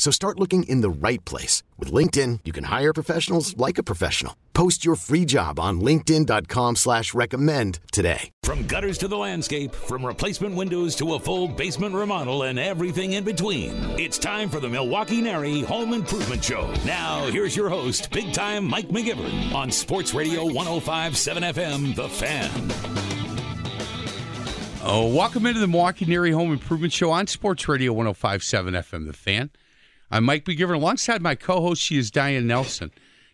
So start looking in the right place. With LinkedIn, you can hire professionals like a professional. Post your free job on linkedin.com slash recommend today. From gutters to the landscape, from replacement windows to a full basement remodel and everything in between. It's time for the Milwaukee Nary Home Improvement Show. Now, here's your host, big time Mike McGivern on Sports Radio 1057 FM, The Fan. Oh, welcome into the Milwaukee Nary Home Improvement Show on Sports Radio 1057 FM, The Fan. I'm Mike McGivern. Alongside my co host, she is Diane Nelson.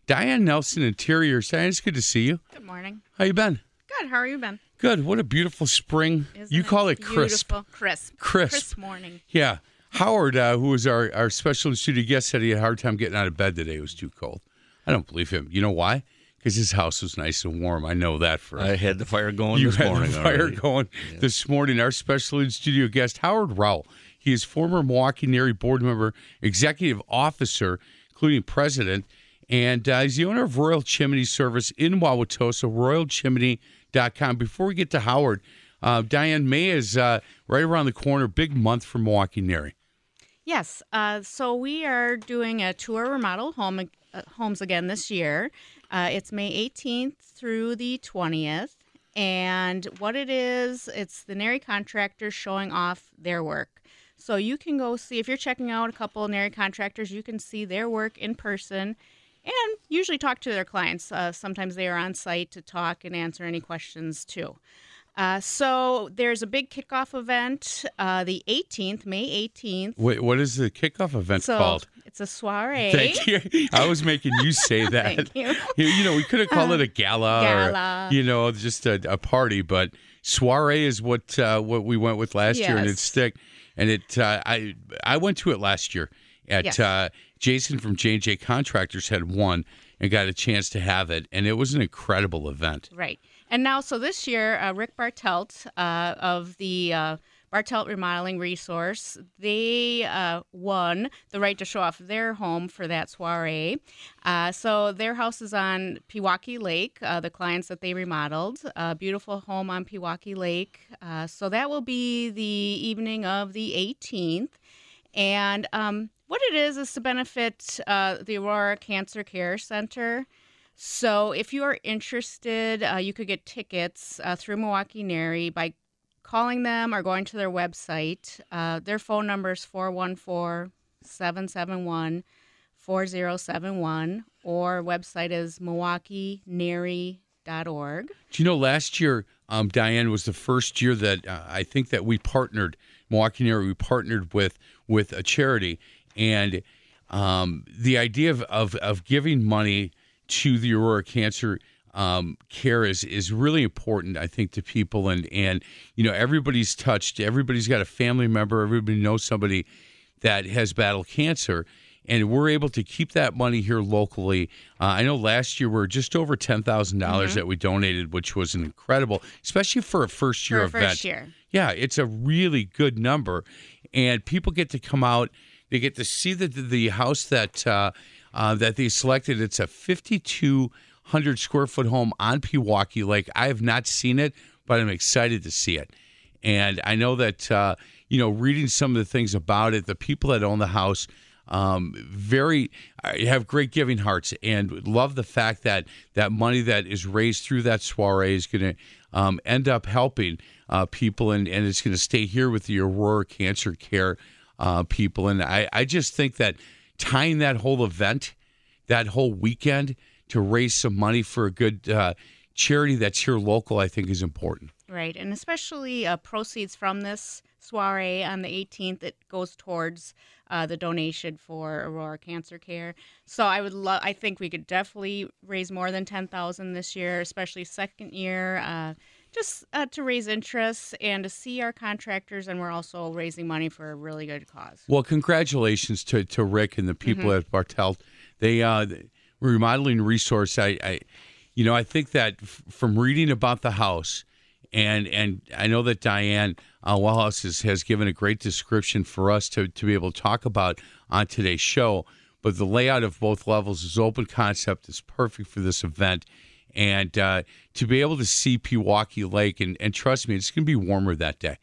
Diane Nelson, Interiors. Diane, it's good to see you. Good morning. How you been? Good. How are you been? Good. What a beautiful spring. Isn't you call it crisp. Beautiful. Crisp. Crisp. Crisp morning. Yeah. Howard, uh, who was our, our special studio guest, said he had a hard time getting out of bed today. It was too cold. I don't believe him. You know why? Because his house was nice and warm. I know that for I had the fire going you this had morning. the fire already. going this morning. Our special studio guest, Howard Rowell. He is former Milwaukee Nary board member, executive officer, including president, and uh, he's the owner of Royal Chimney Service in Wauwatosa, royalchimney.com. Before we get to Howard, uh, Diane, May is uh, right around the corner, big month for Milwaukee Nary. Yes. Uh, so we are doing a tour remodel home uh, homes again this year. Uh, it's May 18th through the 20th. And what it is, it's the Nary contractors showing off their work. So you can go see, if you're checking out a couple of Nary contractors, you can see their work in person and usually talk to their clients. Uh, sometimes they are on site to talk and answer any questions too. Uh, so there's a big kickoff event uh, the 18th, May 18th. Wait, what is the kickoff event So called? it's a soiree. Thank you. I was making you say that. Thank you. You, you know, we could have called it a gala, Gala. or you know, just a, a party, but soiree is what uh, what we went with last year, and it Yes. And it, uh, I I went to it last year at Yes. uh, Jason from J and J Contractors had won and got a chance to have it, and it was an incredible event. Right. And now, so this year, uh, Rick Bartelt uh, of the uh, Bartelt Remodeling Resource, they uh, won the right to show off their home for that soiree. Uh, so their house is on Pewaukee Lake, uh, the clients that they remodeled. Beautiful home on Pewaukee Lake. Uh, so that will be the evening of the 18th. And um, what it is is to benefit uh, the Aurora Cancer Care Center. So if you are interested, uh, you could get tickets uh, through Milwaukee Nary by calling them or going to their website. Uh, their phone number is 414 771 4071 or website is milwaukeenary.org. Do you know last year, um, Diane was the first year that uh, I think that we partnered Milwaukee Nary. We partnered with with a charity, and um, the idea of, of of giving money to the Aurora Cancer um, Care is is really important. I think to people, and and you know everybody's touched. Everybody's got a family member. Everybody knows somebody that has battled cancer and we're able to keep that money here locally. Uh, I know last year we are just over ten dollars that we donated, which was an incredible, especially for a first year event. first year. Yeah, it's a really good number, and people get to come out. They get to see the the house that uh, uh, that they selected. It's a fifty two hundred square foot home on Pewaukee Lake. I have not seen it, but I'm excited to see it. And I know that uh, you know, reading some of the things about it, the people that own the house, um, very uh, have great giving hearts, and love the fact that that money that is raised through that soiree is going to um, end up helping uh, people, and, and it's going to stay here with the Aurora Cancer Care uh, people. And I, I just think that tying that whole event, that whole weekend, to raise some money for a good uh, charity that's here local, I think is important. Right, and especially uh, proceeds from this soiree on the 18th, it goes towards uh, the donation for Aurora Cancer Care. So I would love. I think we could definitely raise more than 10,000 this year, especially second year. Uh, just uh, to raise interest and to see our contractors, and we're also raising money for a really good cause. Well, congratulations to, to Rick and the people at Bartelt. They uh, remodeling resource. I, I, you know, I think that f- from reading about the house and and I know that Diane uh, Wellhouse has, has given a great description for us to to be able to talk about on today's show. But the layout of both levels is open concept. is perfect for this event. And uh, to be able to see Pewaukee Lake, and, and trust me, it's going to be warmer that day.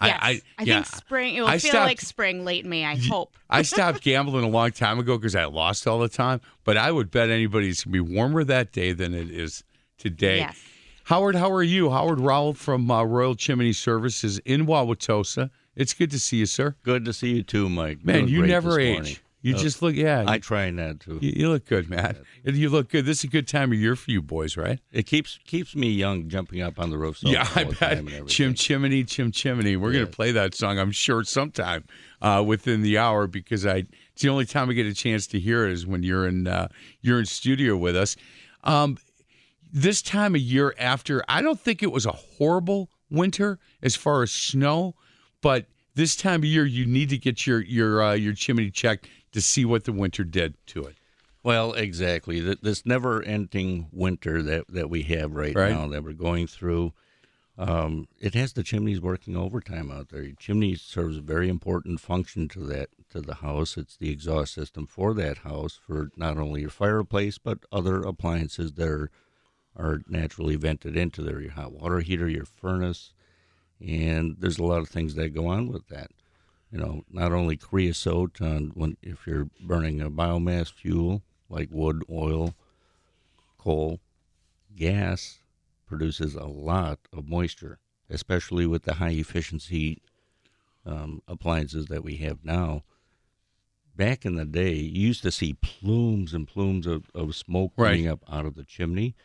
Yes. I, I, I yeah, think spring, it will I feel stopped- like spring late May, I hope. I stopped gambling a long time ago because I lost all the time. But I would bet anybody it's going to be warmer that day than it is today. Yes. Howard, how are you? Howard Rowell from uh, Royal Chimney Services in Wauwatosa. It's good to see you, sir. Good to see you too, Mike. Man, Doing you never this age. morning. You Uh, just look, yeah. I try not to. you, you look good, man. And You look good. This is a good time of year for you boys, right? It keeps keeps me young, jumping up on the roof. all- yeah, I the bet. time and everything. Chim Chimney, Chim Chimney. We're gonna play that song, I'm sure, sometime uh, within the hour because I. It's the only time I get a chance to hear it is when you're in uh, you're in studio with us. Um, this time of year after, I don't think it was a horrible winter as far as snow, but this time of year you need to get your your uh, your chimney checked to see what the winter did to it. Well, exactly. This never-ending winter that, that we have right, Right. now that we're going through, um, it has the chimneys working overtime out there. Your chimney serves a very important function to that to the house. It's the exhaust system for that house for not only your fireplace but other appliances that are are naturally vented into there. Your hot water heater, your furnace, and there's a lot of things that go on with that. You know, not only creosote on when if you're burning a biomass fuel like wood, oil, coal, gas produces a lot of moisture, especially with the high efficiency um, appliances that we have now. Back in the day, you used to see plumes and plumes of, of smoke Right. coming up out of the chimney.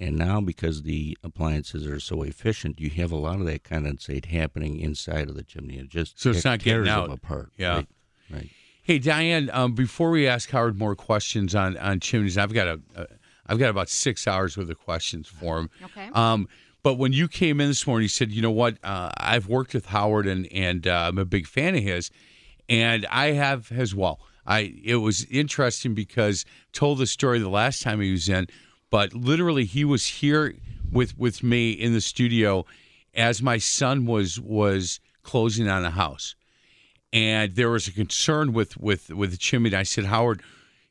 And now, because the appliances are so efficient, you have a lot of that condensate happening inside of the chimney. It just So it's not getting tears them out. apart. Yeah. Right. right. Hey Diane, um, before we ask Howard more questions on, on chimneys, I've got a, uh, I've got about six hours worth of questions for him. Okay. Um, but when you came in this morning, you said, you know what? Uh, I've worked with Howard and and uh, I'm a big fan of his, and I have as well. I it was interesting because told the story the last time he was in, but literally he was here with with me in the studio as my son was was closing on a house and there was a concern with with with the chimney. I said, Howard,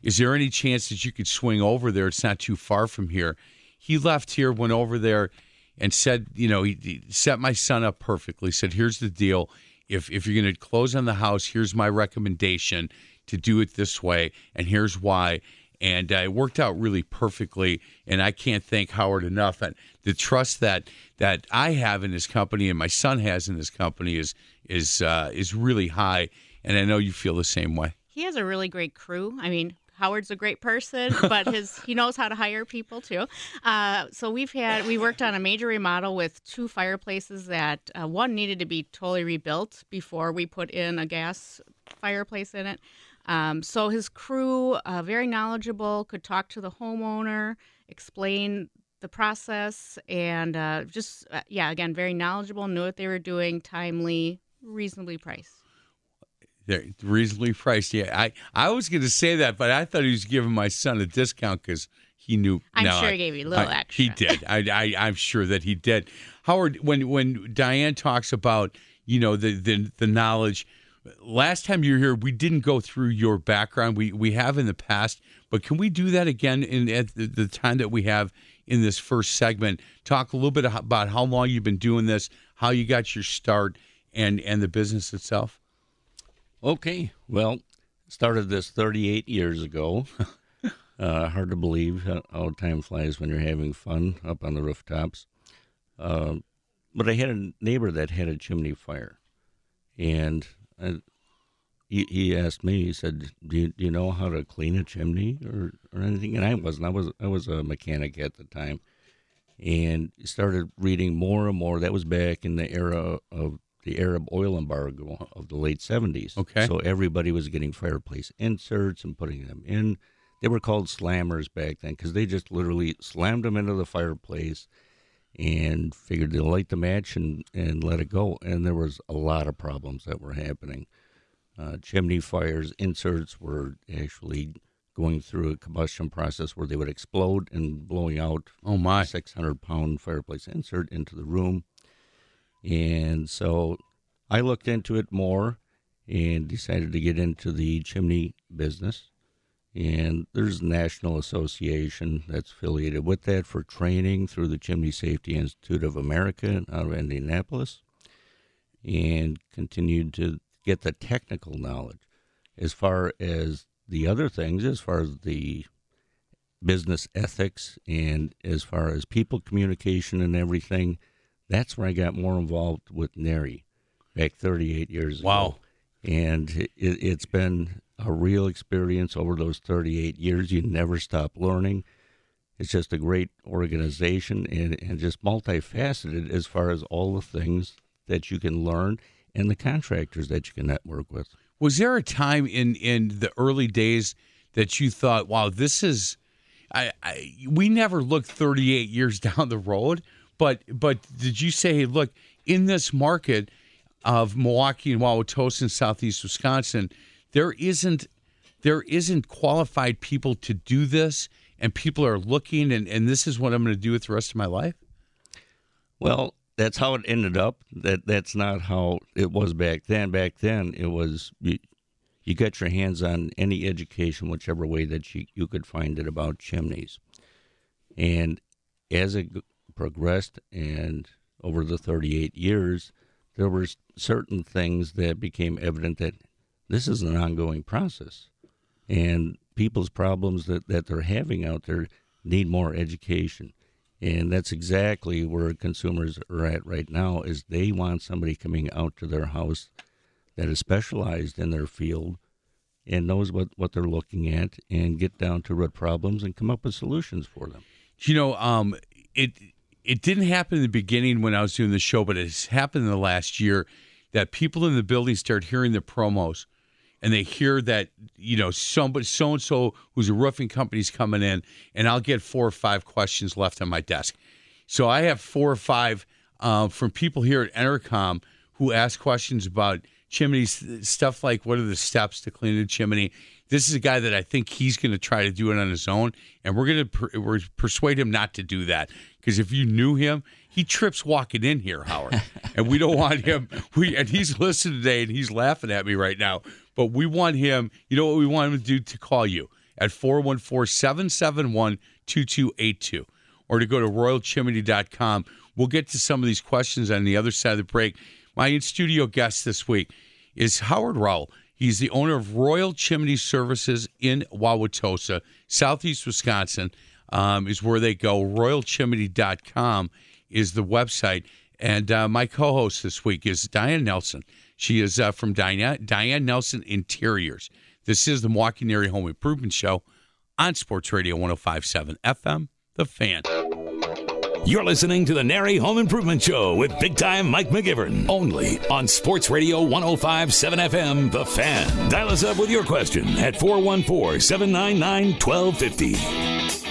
is there any chance that you could swing over there? It's not too far from here. He left here, went over there, and said, you know, he, he set my son up perfectly. Said, here's the deal: if if you're going to close on the house, here's my recommendation to do it this way, and here's why. And uh, it worked out really perfectly, and I can't thank Howard enough. And the trust that that I have in his company and my son has in his company is is uh, is really high, and I know you feel the same way. He has a really great crew. I mean, Howard's a great person, but his he knows how to hire people too. Uh, so we've had we worked on a major remodel with two fireplaces that uh, one needed to be totally rebuilt before we put in a gas fireplace in it. Um, so his crew, uh, very knowledgeable, could talk to the homeowner, explain the process, and uh, just uh, yeah, again, very knowledgeable, knew what they were doing, timely, reasonably priced. They're reasonably priced. Yeah, I I was going to say that, but I thought he was giving my son a discount because he knew. I'm no, sure I- he gave you a little I- extra. He did. I, I I'm sure that he did. Howard, when when Diane talks about you know the the the knowledge. Last time you were here, we didn't go through your background. We we have in the past, but can we do that again in at the, the time that we have in this first segment? Talk a little bit about how long you've been doing this, how you got your start, and and the business itself. Okay. Well, started this 38 years ago. uh, hard to believe how, how time flies when you're having fun up on the rooftops. Uh, but I had a neighbor that had a chimney fire, and I, he, he asked me. He said, do you, "Do you know how to clean a chimney or, or anything?" And I wasn't. I was I was a mechanic at the time, and started reading more and more. That was back in the era of the Arab oil embargo of the late 70s. Okay. So everybody was getting fireplace inserts and putting them in. They were called slammers back then because they just literally slammed them into the fireplace and figured to light the match and, and let it go. And there was a lot of problems that were happening. Uh, chimney fires, inserts were actually going through a combustion process where they would explode and blowing out Oh my! 600 pound fireplace insert into the room. And so I looked into it more and decided to get into the chimney business. And there's a national association that's affiliated with that for training through the Chimney Safety Institute of America out of Indianapolis, and continued to get the technical knowledge. As far as the other things, as far as the business ethics and as far as people communication and everything, that's where I got more involved with NARI back 38 years Wow. ago. And it, it's been a real experience over those 38 years. You never stop learning. It's just a great organization and, and just multifaceted as far as all the things that you can learn and the contractors that you can network with. Was there a time in in the early days that you thought, "Wow, this is"? I, I we never looked 38 years down the road, but but did you say, hey, "Look, in this market of Milwaukee and Wauwatosa and Southeast Wisconsin, there isn't there isn't qualified people to do this, and people are looking, and and this is what I'm going to do with the rest of my life." Well, that's how it ended up. That that's not how it was back then. Back then, it was you, you got your hands on any education, whichever way that you, you could find it about chimneys. And as it progressed, and over the 38 years, there were certain things that became evident that this is an ongoing process, and people's problems that, that they're having out there need more education. And that's exactly where consumers are at right now is they want somebody coming out to their house that is specialized in their field and knows what, what they're looking at and get down to root problems and come up with solutions for them. You know, um, it it didn't happen in the beginning when I was doing the show, but it's happened in the last year that people in the building start hearing the promos, and they hear that you know somebody so and so who's a roofing company's coming in, and I'll get four or five questions left on my desk. So I have four or five uh, from people here at Entercom who ask questions about chimneys, stuff like what are the steps to clean a chimney. This is a guy that I think he's going to try to do it on his own, and we're going to per- we're persuade him not to do that because if you knew him, he trips walking in here, Howard, and we don't want him. We and he's listening today, and he's laughing at me right now. But we want him. You know what we want him to do to call you at 414-771-2282 or to go to royalchimney.com. We'll get to some of these questions on the other side of the break. My in studio guest this week is Howard Rowell. He's the owner of Royal Chimney Services in Wauwatosa, Southeast Wisconsin, um, is where they go. RoyalChimney.com is the website. And uh, my co host this week is Diane Nelson. She is uh, from Diane, Diane Nelson Interiors. This is the Milwaukee Area Home Improvement Show on Sports Radio 1057 FM, The Fan. You're listening to the Nary Home Improvement Show with big time Mike McGivern. Only on Sports Radio 1057 FM, The Fan. Dial us up with your question at 414 799 1250.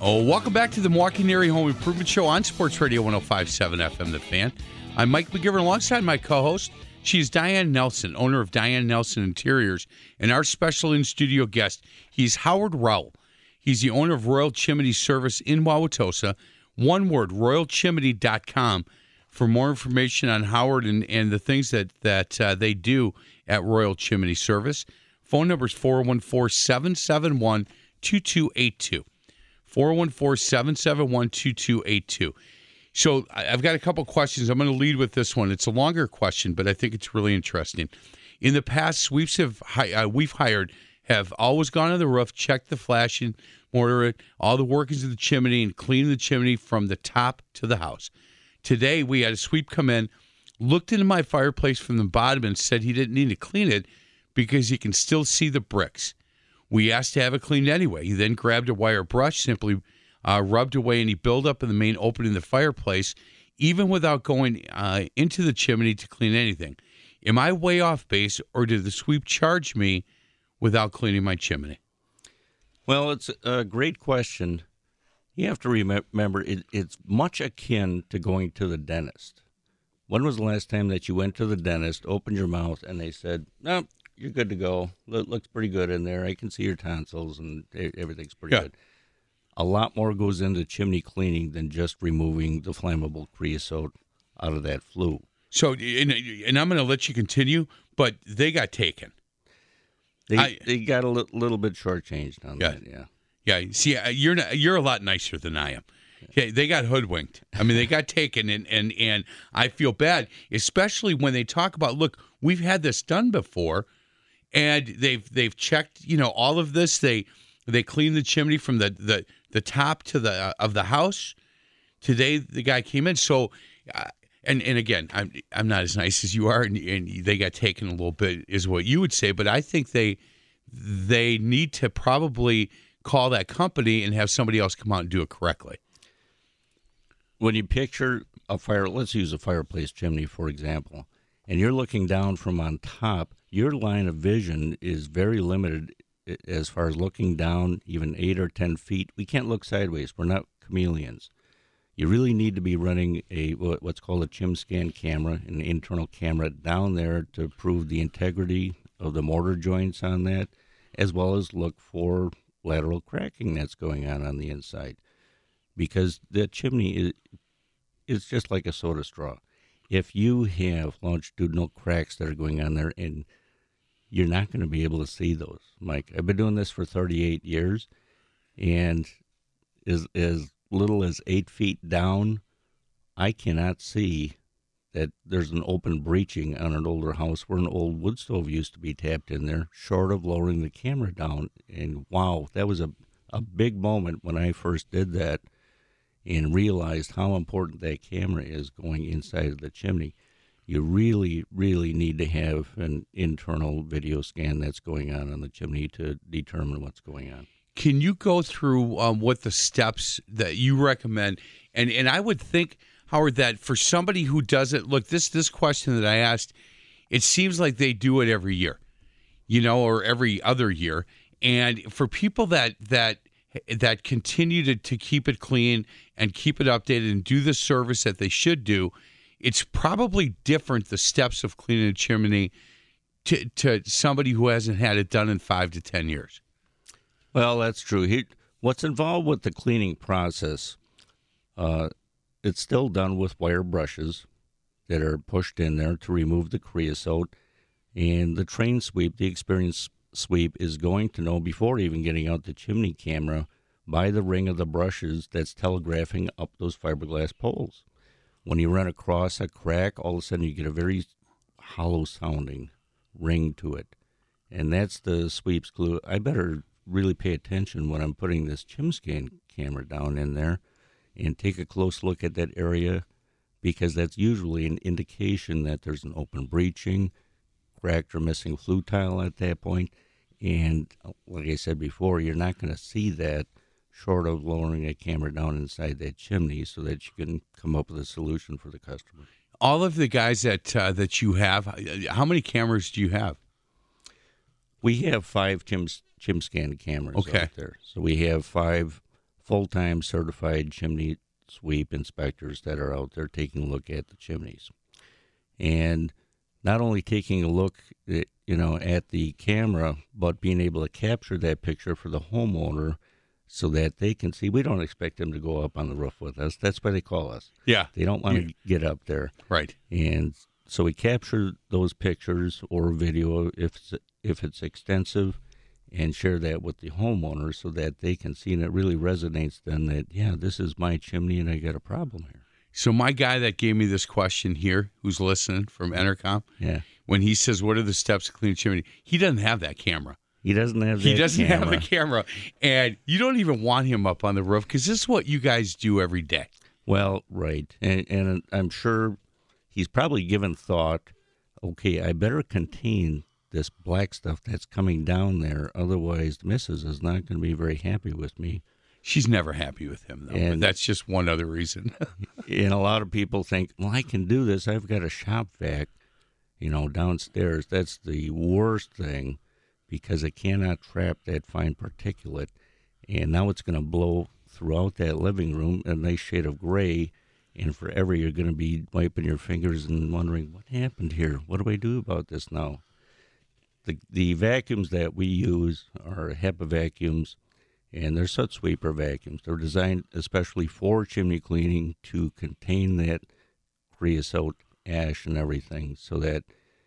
Oh, welcome back to the Milwaukee Area Home Improvement Show on Sports Radio 1057 FM The Fan. I'm Mike McGivern alongside my co host. She's Diane Nelson, owner of Diane Nelson Interiors, and our special in studio guest. He's Howard Rowell. He's the owner of Royal Chimney Service in Wauwatosa. One word, royalchimney.com for more information on Howard and, and the things that, that uh, they do at Royal Chimney Service. Phone number is 414 771 2282. 414-771-2282. So I- I've got a couple questions. I'm going to lead with this one. It's a longer question, but I think it's really interesting. In the past, sweeps have uh, we've hired have always gone on the roof, checked the flashing mortar, all the workings of the chimney, and cleaned the chimney from the top to the house. Today, we had a sweep come in, looked into my fireplace from the bottom, and said he didn't need to clean it because he can still see the bricks. We asked to have it cleaned anyway. He then grabbed a wire brush, simply uh, rubbed away any buildup in the main opening of the fireplace, even without going uh, into the chimney to clean anything. Am I way off base, or did the sweep charge me without cleaning my chimney? Well, it's a great question. You have to remember it, it's much akin to going to the dentist. When was the last time that you went to the dentist, opened your mouth, and they said, "No, you're good to go. Lo- looks pretty good in there. I can see your tonsils, and everything's pretty Yeah. good." A lot more goes into chimney cleaning than just removing the flammable creosote out of that flue. So, and, and I'm going to let you continue, but they got taken. They I- they got a li- little bit shortchanged on Yeah. that. Yeah. Yeah, see, you're not, you're a lot nicer than I am. Okay, they got hoodwinked. I mean, they got taken, and and and I feel bad, especially when they talk about, look, we've had this done before, and they've they've checked, you know, all of this. They they cleaned the chimney from the the the top to the uh, of the house. Today, the guy came in, so. Uh, and, and again, I'm I'm not as nice as you are, and, and they got taken a little bit, is what you would say. But I think they they need to probably call that company and have somebody else come out and do it correctly. when you picture a fire, let's use a fireplace chimney for example, and you're looking down from on top, your line of vision is very limited as far as looking down, even eight or ten feet. We can't look sideways. We're not chameleons. You really need to be running a what's called a chim scan camera, an internal camera down there to prove the integrity of the mortar joints on that, as well as look for lateral cracking that's going on on the inside because the chimney is it's just like a soda straw. If you have longitudinal cracks that are going on there, and you're not going to be able to see those, Mike. I've been doing this for 38 years, and as as little as eight feet down, I cannot see that there's an open breaching on an older house where an old wood stove used to be tapped in there, short of lowering the camera down. And wow, that was a a big moment when I first did that and realized how important that camera is going inside of the chimney. You really, really need to have an internal video scan that's going on on the chimney to determine what's going on. Can you go through um, what the steps that you recommend? And and I would think, Howard, that for somebody who doesn't look this this question that I asked, it seems like they do it every year, you know, or every other year. And for people that that that continue to, to keep it clean and keep it updated and do the service that they should do, it's probably different the steps of cleaning a chimney to, to somebody who hasn't had it done in five to ten years. Well, that's true. He, what's involved with the cleaning process, uh, it's still done with wire brushes that are pushed in there to remove the creosote. And the train sweep, the experienced sweep, is going to know before even getting out the chimney camera by the ring of the brushes that's telegraphing up those fiberglass poles. When you run across a crack, all of a sudden you get a very hollow sounding ring to it. And that's the sweep's clue. I better really pay attention when I'm putting this chim scan camera down in there and take a close look at that area because that's usually an indication that there's an open breaching, cracked or missing flue tile at that point. And uh, like I said before, you're not going to see that short of lowering a camera down inside that chimney so that you can come up with a solution for the customer. all of the guys that uh, that you have, how many cameras do you have? We have five chim, chim scan cameras Okay. out there. So we have five full time certified chimney sweep inspectors that are out there taking a look at the chimneys. And not only taking a look at, you know at the camera, but being able to capture that picture for the homeowner so that they can see. We don't expect them to go up on the roof with us. That's why they call us. Yeah, They don't want to get up there. right. And so we capture those pictures or video if it's, if it's extensive and share that with the homeowner so that they can see and it really resonates then that, yeah, this is my chimney and I got a problem here. So my guy that gave me this question here, who's listening from Entercom, Yeah. when he says, "What are the steps to clean chimney?" He doesn't have that camera. He doesn't have He doesn't have the camera, and you don't even want him up on the roof because this is what you guys do every day. Well, right. And, and I'm sure he's probably given thought, okay, I better contain this black stuff that's coming down there. Otherwise, the missus is not going to be very happy with me. She's never happy with him though. And- that's just one other reason. and a lot of people think, well, I can do this. I've got a shop vac, you know, downstairs. That's the worst thing because it cannot trap that fine particulate. And now it's going to blow throughout that living room a nice shade of gray. And forever you're going to be wiping your fingers and wondering, what happened here? What do I do about this now? The, the vacuums that we use are HEPA vacuums and they're soot sweeper vacuums. They're designed especially for chimney cleaning to contain that creosote ash and everything, so that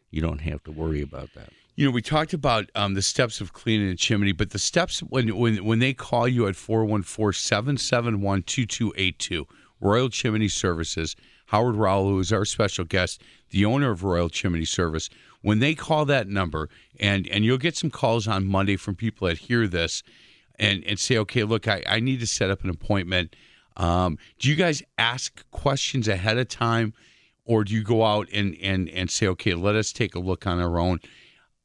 you don't have to worry about that. You know, we talked about um, the steps of cleaning a chimney, but the steps when when when they call you at 414-771-2282, Royal Chimney Services, Howard Rowell, who is our special guest, the owner of Royal Chimney Service, when they call that number, and and you'll get some calls on Monday from people that hear this, and and say, okay, look, I, I need to set up an appointment. Um, do you guys ask questions ahead of time, or do you go out and and and say, okay, let us take a look on our own?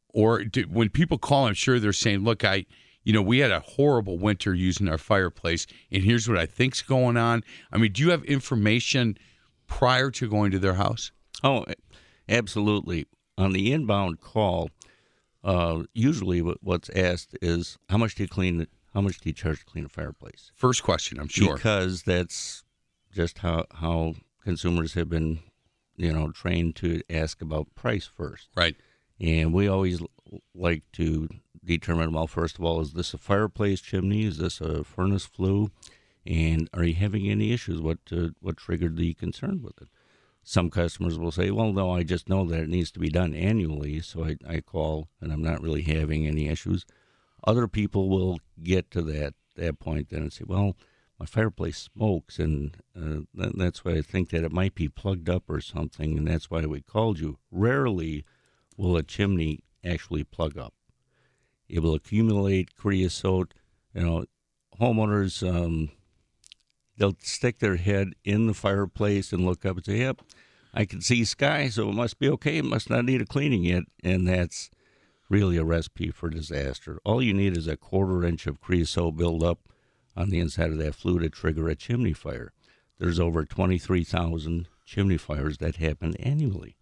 Or do, when people call, I'm sure they're saying, look, I, you know, we had a horrible winter using our fireplace, and here's what I think's going on. I mean, do you have information prior to going to their house? Oh, absolutely. On the inbound call, uh, usually what's asked is how much do you clean? How much do you charge to clean a fireplace? First question, I'm sure. Because that's just how how consumers have been, you know, trained to ask about price first. Right. And we always l- like to determine well, first of all, is this a fireplace chimney? Is this a furnace flue? And are you having any issues? What uh, what triggered the concern with it? Some customers will say, well, no, I just know that it needs to be done annually, so I, I call and I'm not really having any issues. Other people will get to that that point then and say, well, my fireplace smokes, and uh, that, that's why I think that it might be plugged up or something, and that's why we called you. Rarely will a chimney actually plug up. It will accumulate creosote. You know, homeowners um, they'll stick their head in the fireplace and look up and say, "Yep, I can see sky, so it must be okay. It must not need a cleaning yet." And that's really a recipe for disaster. All you need is a quarter inch of creosote buildup on the inside of that flue to trigger a chimney fire. There's over 23,000 chimney fires that happen annually.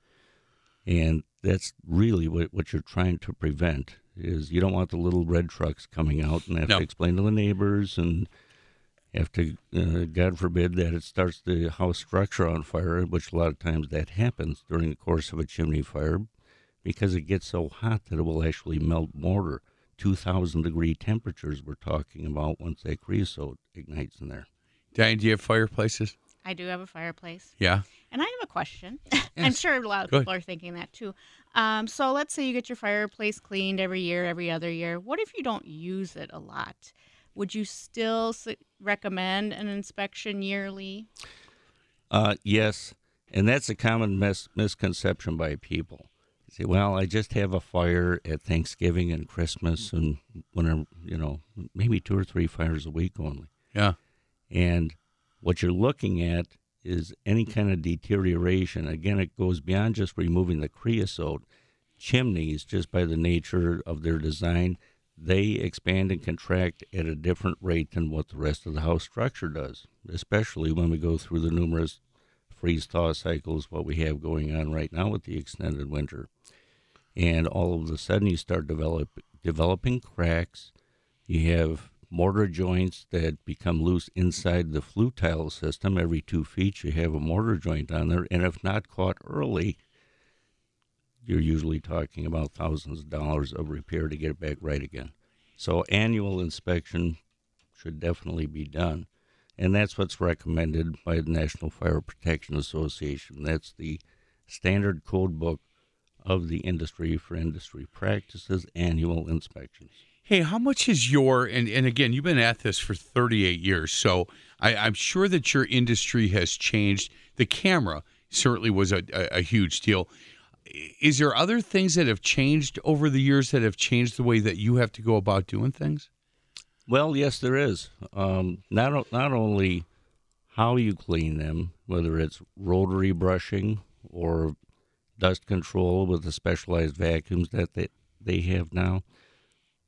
And that's really what, what you're trying to prevent is you don't want the little red trucks coming out and have No. to explain to the neighbors and have to, uh, God forbid, that it starts the house structure on fire, which a lot of times that happens during the course of a chimney fire because it gets so hot that it will actually melt mortar. 2,000 degree temperatures we're talking about once that creosote ignites in there. Diane, do you have fireplaces? I do have a fireplace. Yeah. And I have a question. I'm sure a lot of Go people are thinking that too. Um, so let's say you get your fireplace cleaned every year, every other year. What if you don't use it a lot? Would you still recommend an inspection yearly? Uh, yes, and that's a common mis- misconception by people. Say, well, I just have a fire at Thanksgiving and Christmas, and when I'm, you know, maybe two or three fires a week only. Yeah. And what you're looking at is any kind of deterioration. Again, it goes beyond just removing the creosote. Chimneys, just by the nature of their design, they expand and contract at a different rate than what the rest of the house structure does, especially when we go through the numerous freeze thaw cycles, what we have going on right now with the extended winter. And all of a sudden, you start develop, developing cracks. You have mortar joints that become loose inside the flue tile system. Every two feet, you have a mortar joint on there. And if not caught early, you're usually talking about thousands of dollars of repair to get it back right again. So, annual inspection should definitely be done. And that's what's recommended by the National Fire Protection Association. That's the standard code book of the industry for industry practices annual inspections. Hey, how much is your and, and again, you've been at this for 38 years, so I, I'm sure that your industry has changed. The camera certainly was a, a, a huge deal. Is there other things that have changed over the years that have changed the way that you have to go about doing things? Well, yes, there is. Um, not not only how you clean them, whether it's rotary brushing or dust control with the specialized vacuums that they, they have now,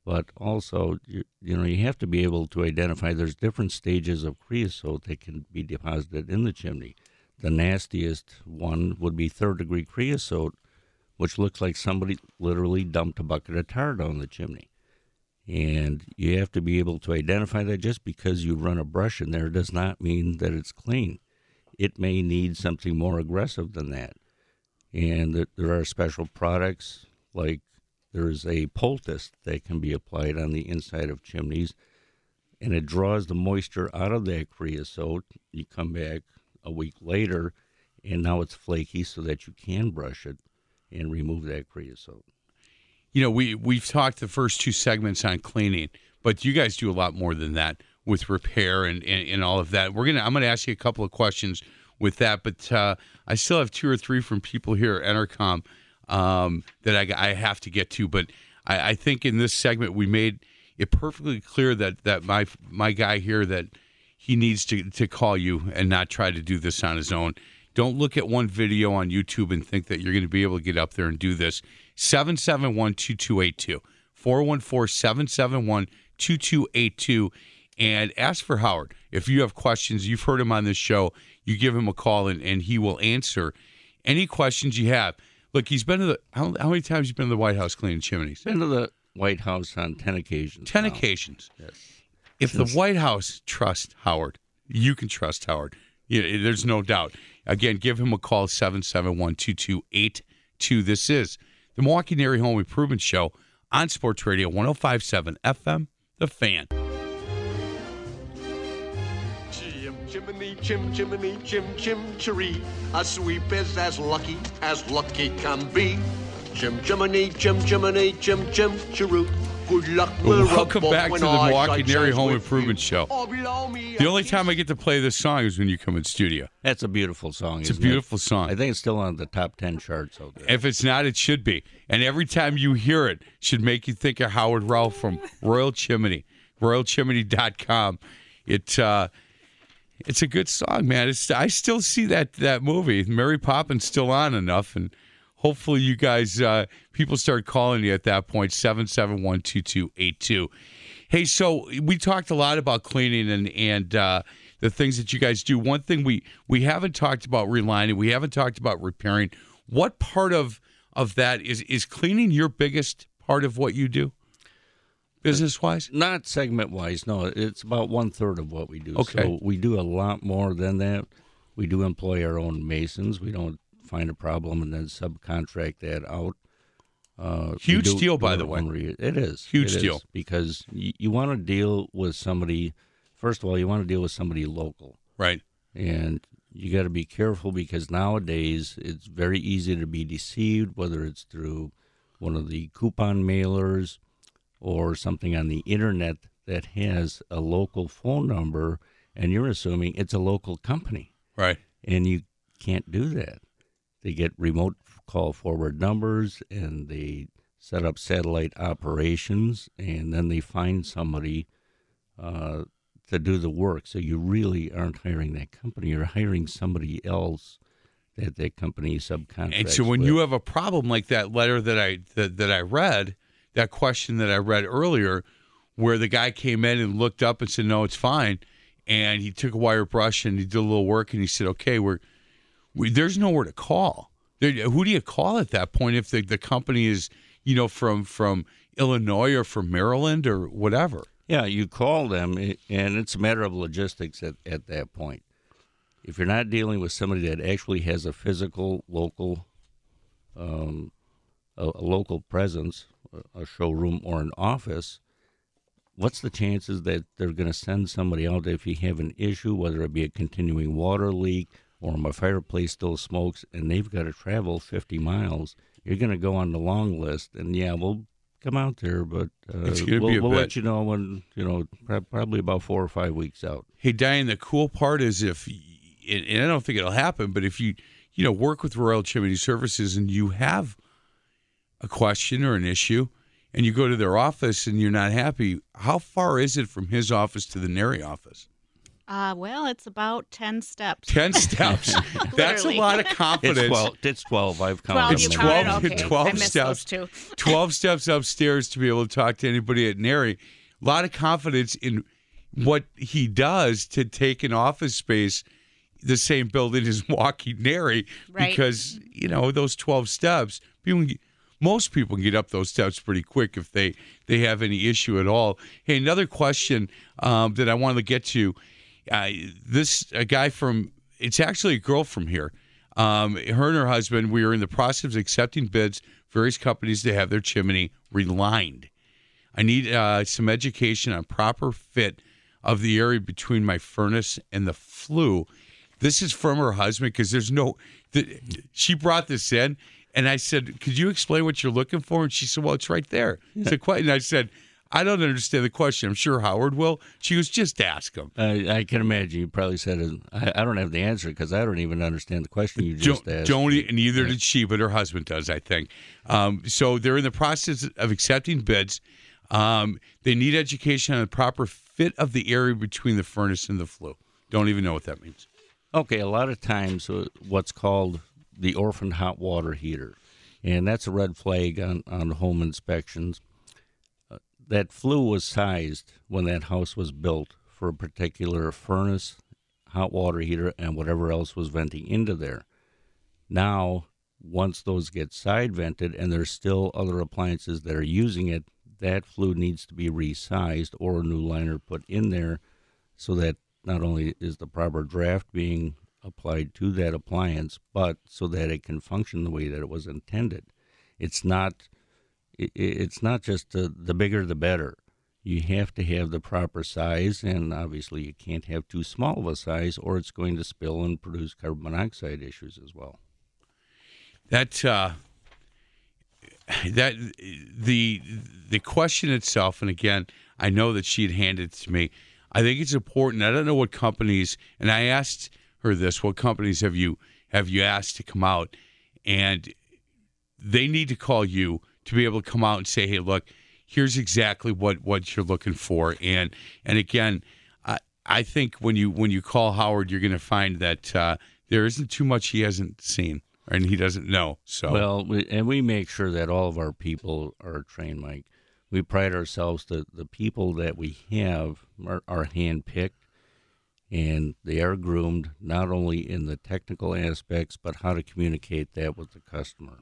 but also you, you know you have to be able to identify. There's different stages of creosote that can be deposited in the chimney. The nastiest one would be third degree creosote, which looks like somebody literally dumped a bucket of tar down the chimney. And you have to be able to identify that just because you run a brush in there does not mean that it's clean. It may need something more aggressive than that. And that there are special products like there's a poultice that can be applied on the inside of chimneys and it draws the moisture out of that creosote. You come back a week later and now it's flaky so that you can brush it and remove that creosote. You know, we we've talked the first two segments on cleaning, but you guys do a lot more than that with repair and, and, and all of that. We're gonna I'm gonna ask you a couple of questions with that, but uh, I still have two or three from people here at Entercom um, that I, I have to get to. But I, I think in this segment we made it perfectly clear that that my my guy here that he needs to to call you and not try to do this on his own. Don't look at one video on YouTube and think that you're going to be able to get up there and do this. 771 2282. 414 771 2282. And ask for Howard. If you have questions, you've heard him on this show, you give him a call and, and he will answer any questions you have. Look, he's been to the, how, how many times you been to the White House cleaning chimneys? Been to the White House on 10 occasions. 10 now. occasions. Yes. If the White House trusts Howard, you can trust Howard. Yeah, eh, there's no doubt. Again, give him a call, 771 2282. This is the Milwaukee Nary Home Improvement Show on Sports Radio 1057 FM, The Fan. Chimney, chim chimney, chim chim chiree. A sweep is as lucky as lucky can be. Chim chimney, chim chimney, chim chim chiroo. Good luck, welcome back to the I Milwaukee shake Nary hands Home Improvement. Show. Oh, below me The only time I get to play this song is when you come in studio. That's a beautiful song. It's a isn't it? beautiful song. I think it's still on the top 10 charts out there. If it's not, it should be. And every time you hear it, should make you think of Howard Ralph from Royal Chimney, royalchimney.com. It uh, it's a good song, man. It's I still see that that movie. Mary Poppins still on enough, and hopefully you guys uh, people start calling you at that point. Seven seven one two two eight two. Hey, so we talked a lot about cleaning and and uh, the things that you guys do. One thing we we haven't talked about relining. We haven't talked about repairing. What part of of that is is cleaning your biggest part of what you do, business wise? Not segment wise, no. It's about one third of what we do. Okay. So we do a lot more than that. We do employ our own masons. We don't find a problem and then subcontract that out. Uh, Huge do- deal, by the way. re- It is Huge It is, deal. because you, you want to deal with somebody. First of all, you want to deal with somebody local, Right. and you got to be careful because nowadays it's very easy to be deceived, whether it's through one of the coupon mailers or something on the internet that has a local phone number, and you're assuming it's a local company, Right. and you can't do that. They get remote call forward numbers, and they set up satellite operations, and then they find somebody uh, to do the work. So you really aren't hiring that company; you're hiring somebody else that that company subcontracts. And so when with. you have a problem like that letter that I that, that I read, that question that I read earlier, where the guy came in and looked up and said, "No, it's fine," and he took a wire brush and he did a little work and he said, "Okay, we're we, there's nowhere to call. There, who do you call at that point if the, the company is you know from from Illinois or from Maryland or whatever?" Yeah, you call them, and it's a matter of logistics at, at that point. If you're not dealing with somebody that actually has a physical, local, um, a, a local presence, a- showroom or an office, what's the chances that they're going to send somebody out if you have an issue, whether it be a continuing water leak or my fireplace still smokes, and they've got to travel 50 miles? You're going to go on the long list, and yeah, we'll come out there, but uh, we'll, we'll let you know when you know prob- probably about four or five weeks out. Hey, Diane, the cool part is if, and I don't think it'll happen, but if you, you know, work with Royal Chimney Services and you have a question or an issue and you go to their office and you're not happy, how far is it from his office to the Nary office? Uh, well, it's about 10 steps. 10 steps. That's a lot of It's confidence. twelve. It's twelve. I've 12, counted. you It's 12 Okay. 12 I missed those steps. two. 12 steps upstairs to be able to talk to anybody at Nary. A lot of confidence in what he does to take an office space the same building as Milwaukee Nary Right. because, you know, those 12 steps, people can get- most people can get up those steps pretty quick if they, they have any issue at all. Hey, another question um, that I wanted to get to. Uh, this a guy from it's actually a girl from here. Um, her and her husband, we are in the process of accepting bids various companies to have their chimney relined. I need uh, some education on proper fit of the area between my furnace and the flue. this is from her husband because there's no. The, she brought this in, and I said, "Could you explain what you're looking for?" And she said, "Well, it's right there." It's a question. And I said. I don't understand the question. I'm sure Howard will. She goes, just ask him. I, I can imagine you probably said, I, I don't have the answer because I don't even understand the question you just don't, asked. Don't, and neither did she, but her husband does, I think. Um, so they're in the process of accepting bids. Um, they need education on the proper fit of the area between the furnace and the flue. Don't even know what that means. Okay, a lot of times uh, what's called the orphaned hot water heater, and that's a red flag on, on home inspections. Uh, that flue was sized when that house was built for a particular furnace, hot water heater, and whatever else was venting into there. Now, once those get side vented and there's still other appliances that are using it, that flue needs to be resized or a new liner put in there so that not only is the proper draft being applied to that appliance, but so that it can function the way that it was intended. It's not it's not just the, the bigger the better. You have to have the proper size, and obviously you can't have too small of a size, or it's going to spill and produce carbon monoxide issues as well. That uh, that the the question itself, and again, I know that she had handed it to me. I think it's important. I don't know what companies, and I asked this: what companies have you have you asked to come out? And they need to call you to be able to come out and say, "Hey, look, here's exactly what what you're looking for." And and again, I I think when you when you call Howard, you're going to find that uh, there isn't too much he hasn't seen and he doesn't know. So well, we, and we make sure that all of our people are trained, Mike. We pride ourselves that the people that we have are, are handpicked and they are groomed not only in the technical aspects but how to communicate that with the customer.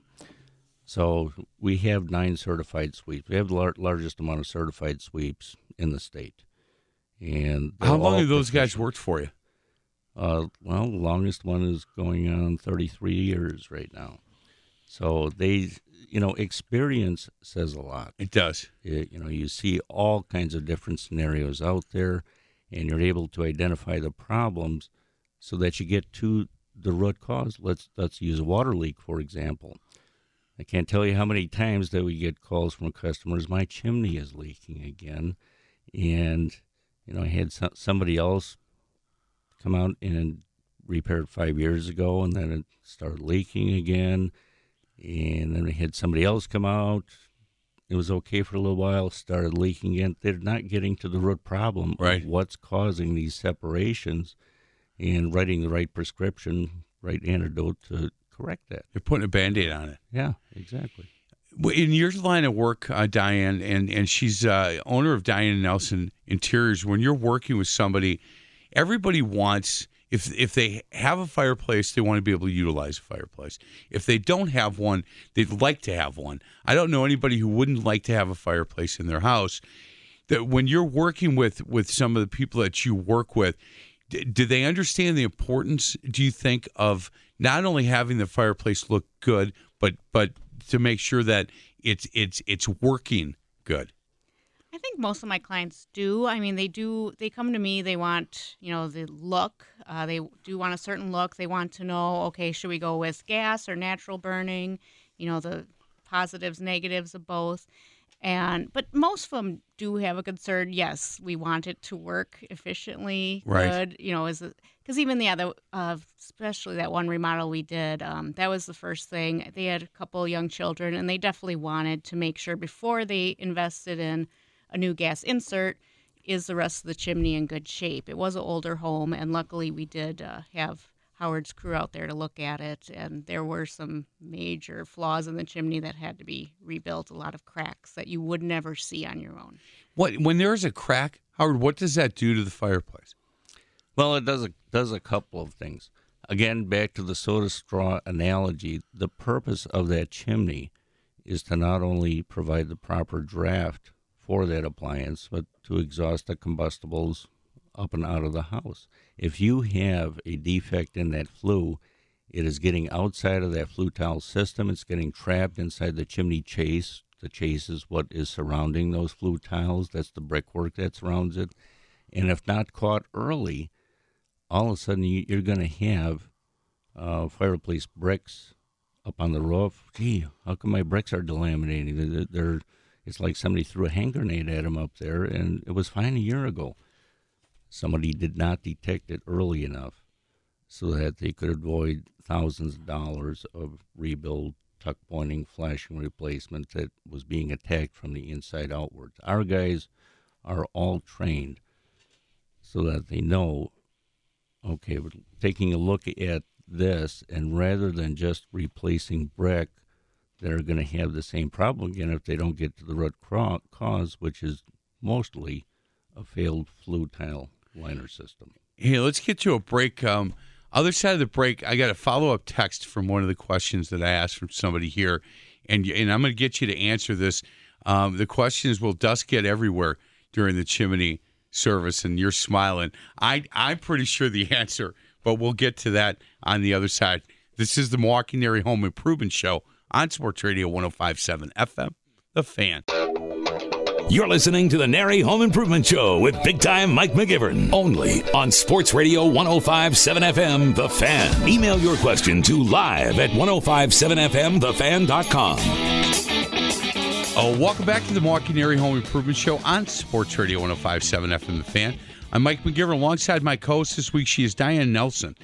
So we have nine certified sweeps. We have the lar- largest amount of certified sweeps in the state. And how long have those guys worked for you? Uh, well, the longest one is going on 33 years right now. So they, you know, experience says a lot. It does. It, you know, you see all kinds of different scenarios out there, and you're able to identify the problems so that you get to the root cause. Let's let's use a water leak for example. I can't tell you how many times that we get calls from customers. My chimney is leaking again, and you know, I had somebody else come out and repaired five years ago, and then it started leaking again. And then we had somebody else come out. It was okay for a little while, started leaking again. They're not getting to the root problem right. of what's causing these separations and writing the right prescription, right antidote to correct that. You're putting a band aid on it. Yeah, exactly. In your line of work, uh, Diane, and, and she's uh, owner of Diane Nelson Interiors, when you're working with somebody – everybody wants if if they have a fireplace, they want to be able to utilize a fireplace. If they don't have one, they'd like to have one. I don't know anybody who wouldn't like to have a fireplace in their house. That when you're working with with some of the people that you work with, do they understand the importance? Do you think of not only having the fireplace look good, but but to make sure that it's it's it's working good? I think most of my clients do. I mean, they do. They come to me. They want, you know, the look. Uh, they do want a certain look. They want to know, okay, should we go with gas or natural burning? You know, the positives, negatives of both. And but most of them do have a concern. Yes, we want it to work efficiently, right. good. You know, is because even the other, uh, especially that one remodel we did, um, that was the first thing. They had a couple young children, and they definitely wanted to make sure before they invested in a new gas insert, is the rest of the chimney in good shape? It was an older home, and luckily we did uh, have Howard's crew out there to look at it, and there were some major flaws in the chimney that had to be rebuilt. A lot of cracks that you would never see on your own. What when there is a crack, Howard? What does that do to the fireplace? Well, it does a, does a couple of things. Again, back to the soda straw analogy, the purpose of that chimney is to not only provide the proper draft for that appliance, but to exhaust the combustibles up and out of the house. If you have a defect in that flue, it is getting outside of that flue tile system. It's getting trapped inside the chimney chase. The chase is what is surrounding those flue tiles. That's the brickwork that surrounds it. And if not caught early, all of a sudden you, you're going to have uh, fireplace bricks up on the roof. Gee, how come my bricks are delaminating? They're it's like somebody threw a hand grenade at them up there, and it was fine a year ago. Somebody did not detect it early enough so that they could avoid thousands of dollars of rebuild, tuck pointing, flashing replacement that was being attacked from the inside outwards. Our guys are all trained so that they know okay, but taking a look at this, and rather than just replacing brick, they're going to have the same problem again if they don't get to the root cause, which is mostly a failed flue tile liner system. Hey, let's get to a break. Um, other side of the break, I got a follow up text from one of the questions that I asked from somebody here, and and I'm going to get you to answer this. Um, the question is, will dust get everywhere during the chimney service? And you're smiling. I I'm pretty sure the answer, but we'll get to that on the other side. This is the Milwaukee NARI Home Improvement Show on Sports Radio 105.7 FM, The Fan. You're listening to the NARI Home Improvement Show with big time Mike McGivern. Only on Sports Radio 1057 FM, The Fan. Email your question to live at 1057FMTheFan.com. Oh, welcome back to the Milwaukee NARI Home Improvement Show on Sports Radio 1057 FM, The Fan. I'm Mike McGivern alongside my co host this week. She is Diane Nelson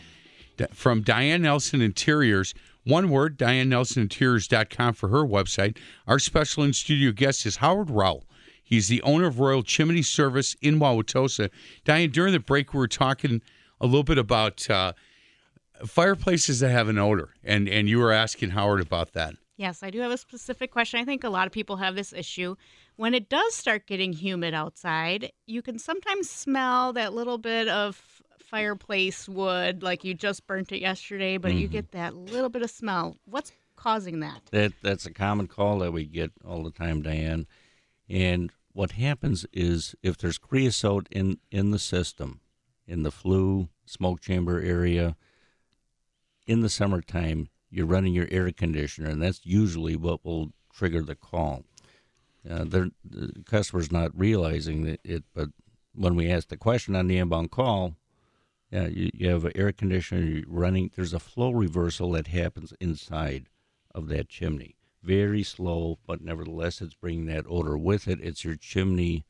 from Diane Nelson Interiors. One word, DianeNelsonInteriors.com for her website. Our special in studio guest is Howard Rowell. He's the owner of Royal Chimney Service in Wauwatosa. Diane, during the break, we were talking a little bit about uh, fireplaces that have an odor, and, and you were asking Howard about that. Yes, I do have a specific question. I think a lot of people have this issue. When it does start getting humid outside, you can sometimes smell that little bit of fireplace wood, like you just burnt it yesterday, but mm-hmm. you get that little bit of smell. What's causing that? That that's a common call that we get all the time, Diane. And what happens is if there's creosote in, in the system, in the flue smoke chamber area, in the summertime, you're running your air conditioner, and that's usually what will trigger the call. Uh, the customer's not realizing it, but when we ask the question on the inbound call, yeah, you, you have an air conditioner running. There's a flow reversal that happens inside of that chimney very slow, but nevertheless, it's bringing that odor with it. It's your chimney,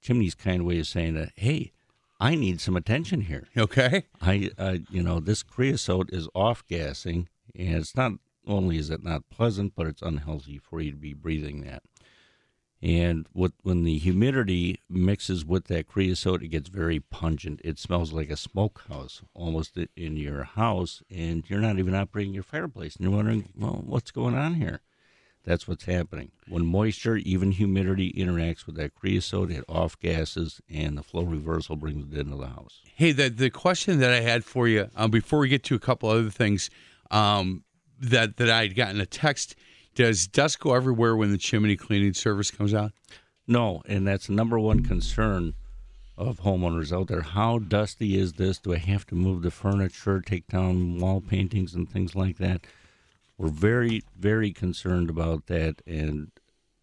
chimney's kind of way of saying that, hey, I need some attention here. Okay. I, uh, you know, this creosote is off gassing, and it's not only is it not pleasant, but it's unhealthy for you to be breathing that. And what, when the humidity mixes with that creosote, it gets very pungent. It smells like a smokehouse almost in your house, and you're not even operating your fireplace. And you're wondering, well, what's going on here? That's what's happening. When moisture, even humidity, interacts with that creosote, it off gases, and the flow reversal brings it into the house. Hey, the the question that I had for you um, before we get to a couple other things um, that that I'd gotten a text. Does dust go everywhere when the chimney cleaning service comes out? No, and that's the number one concern of homeowners out there. How dusty is this? Do I have to move the furniture, take down wall paintings, and things like that? We're very, very concerned about that and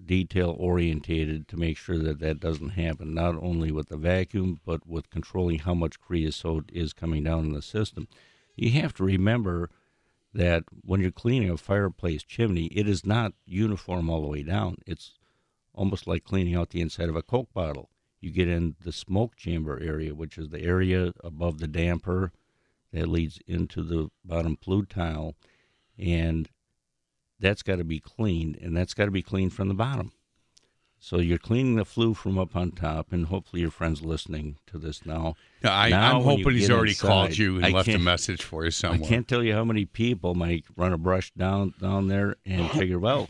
detail orientated to make sure that that doesn't happen, not only with the vacuum, but with controlling how much creosote is coming down in the system. You have to remember that when you're cleaning a fireplace chimney, it is not uniform all the way down. It's almost like cleaning out the inside of a Coke bottle. You get in the smoke chamber area, which is the area above the damper that leads into the bottom flue tile and that's got to be cleaned, and that's got to be cleaned from the bottom. So you're cleaning the flue from up on top, and hopefully your friend's listening to this now. I, am hoping he's already inside, called you and I left a message for you somewhere. I can't tell you how many people might run a brush down down there and figure, well,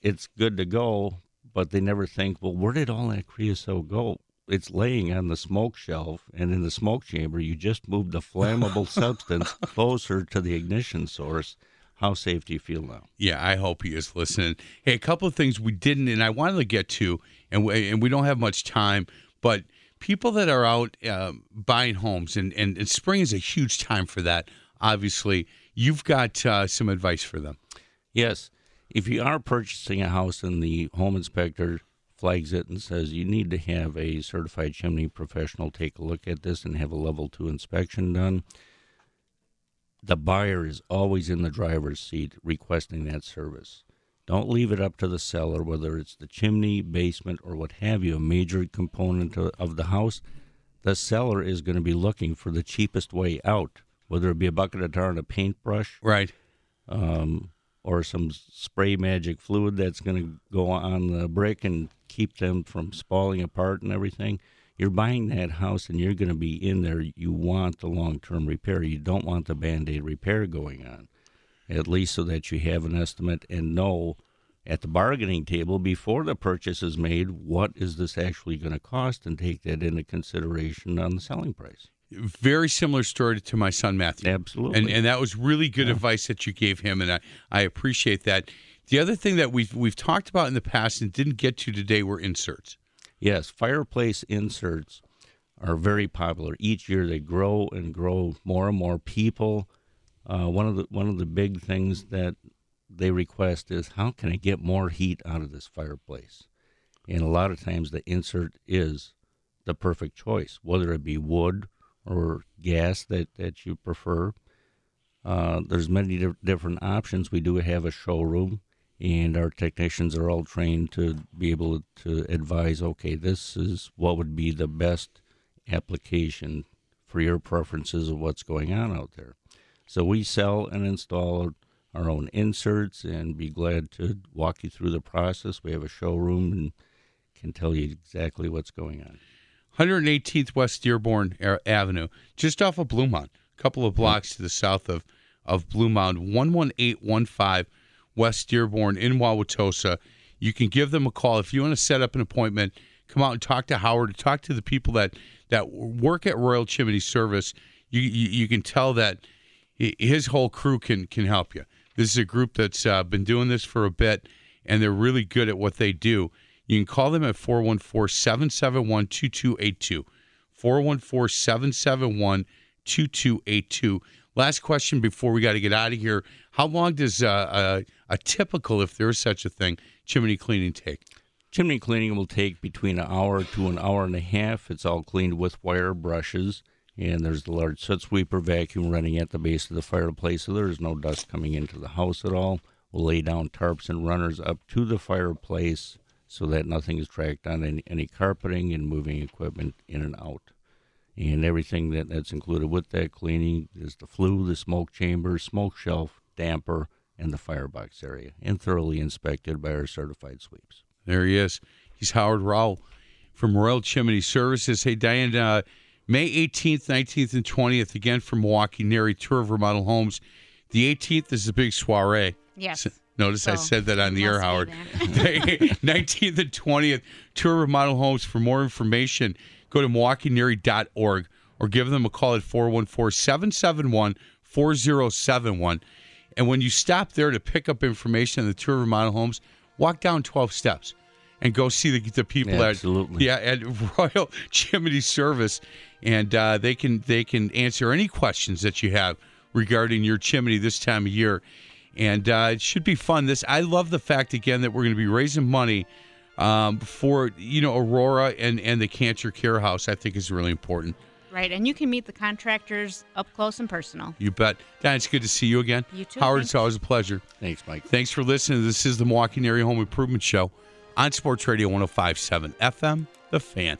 it's good to go, but they never think, well, where did all that creosote go? It's laying on the smoke shelf, and in the smoke chamber, you just moved the flammable substance closer to the ignition source how safe do you feel now? Yeah, I hope he is listening. Hey, a couple of things we didn't, and I wanted to get to, and we, and we don't have much time, but people that are out uh, buying homes, and, and, and, spring is a huge time for that, obviously, you've got uh, some advice for them. Yes. If you are purchasing a house and the home inspector flags it and says you need to have a certified chimney professional take a look at this and have a level two inspection done. The buyer is always in the driver's seat requesting that service. Don't leave it up to the seller, whether it's the chimney, basement, or what have you, a major component of the house. The seller is going to be looking for the cheapest way out, whether it be a bucket of tar and a paintbrush, Right. um, or some spray magic fluid that's going to go on the brick and keep them from spalling apart and everything. You're buying that house and you're going to be in there. You want the long term repair. You don't want the band aid repair going on, at least so that you have an estimate and know at the bargaining table before the purchase is made what is this actually going to cost and take that into consideration on the selling price. Very similar story to my son Matthew. Absolutely. And and that was really good advice that you gave him, and I, I appreciate that. The other thing that we've we've talked about in the past and didn't get to today were inserts. Yes, fireplace inserts are very popular. Each year they grow and grow. More and more people. Uh, one of the one of the big things that they request is how can I get more heat out of this fireplace? And a lot of times the insert is the perfect choice, whether it be wood or gas that, that you prefer. Uh, there's many di- different options. We do have a showroom, and our technicians are all trained to be able to advise. Okay, this is what would be the best application for your preferences of what's going on out there. So we sell and install our own inserts, and be glad to walk you through the process. We have a showroom and can tell you exactly what's going on. 118th West Dearborn Avenue, just off of Bluemound, a couple of mm-hmm. blocks to the south of of Bluemound, 11815 West Dearborn in Wauwatosa. You can give them a call if you want to set up an appointment. Come out and talk to Howard. Talk to the people that that work at Royal Chimney Service. You you, you can tell that his whole crew can can help you. This is a group that's uh, been doing this for a bit, and they're really good at what they do. You can call them at 414 771 2282. 414 771 2282. Last question before we got to get out of here. How long does uh, a, a typical, if there is such a thing, chimney cleaning take? Chimney cleaning will take between an hour to an hour and a half. It's all cleaned with wire brushes, and there's the large soot sweeper vacuum running at the base of the fireplace, so there is no dust coming into the house at all. We'll lay down tarps and runners up to the fireplace so that nothing is tracked on any, any carpeting and moving equipment in and out. And everything that, that's included with that cleaning is the flue, the smoke chamber, smoke shelf, damper, and the firebox area, and thoroughly inspected by our certified sweeps. There he is. He's Howard Rowell from Royal Chimney Services. Hey, Diane, uh, May 18th, 19th, and 20th, again from Milwaukee, NARI Tour of Remodel Homes. The 18th is a big soiree. Yes. Notice I said that on the air, Howard. 19th and 20th, Tour of Remodel Homes. For more information, go to milwaukeenari.org or give them a call at 414 771 4071. And when you stop there to pick up information on the Tour of Remodel Homes, walk down 12 steps and go see the, the people Absolutely. at yeah at Royal Chimney Service, and uh, they can they can answer any questions that you have regarding your chimney this time of year, and uh, it should be fun. This I love the fact again that we're going to be raising money um, for you know Aurora and and the Cancer Care House. I think is really important. Right, and you can meet the contractors up close and personal. You bet. Dan, it's good to see you again. You too, Howard. thanks. It's always a pleasure. Thanks, Mike. Thanks for listening. This is the Milwaukee NARI Home Improvement Show on Sports Radio 105.7 FM, The Fan.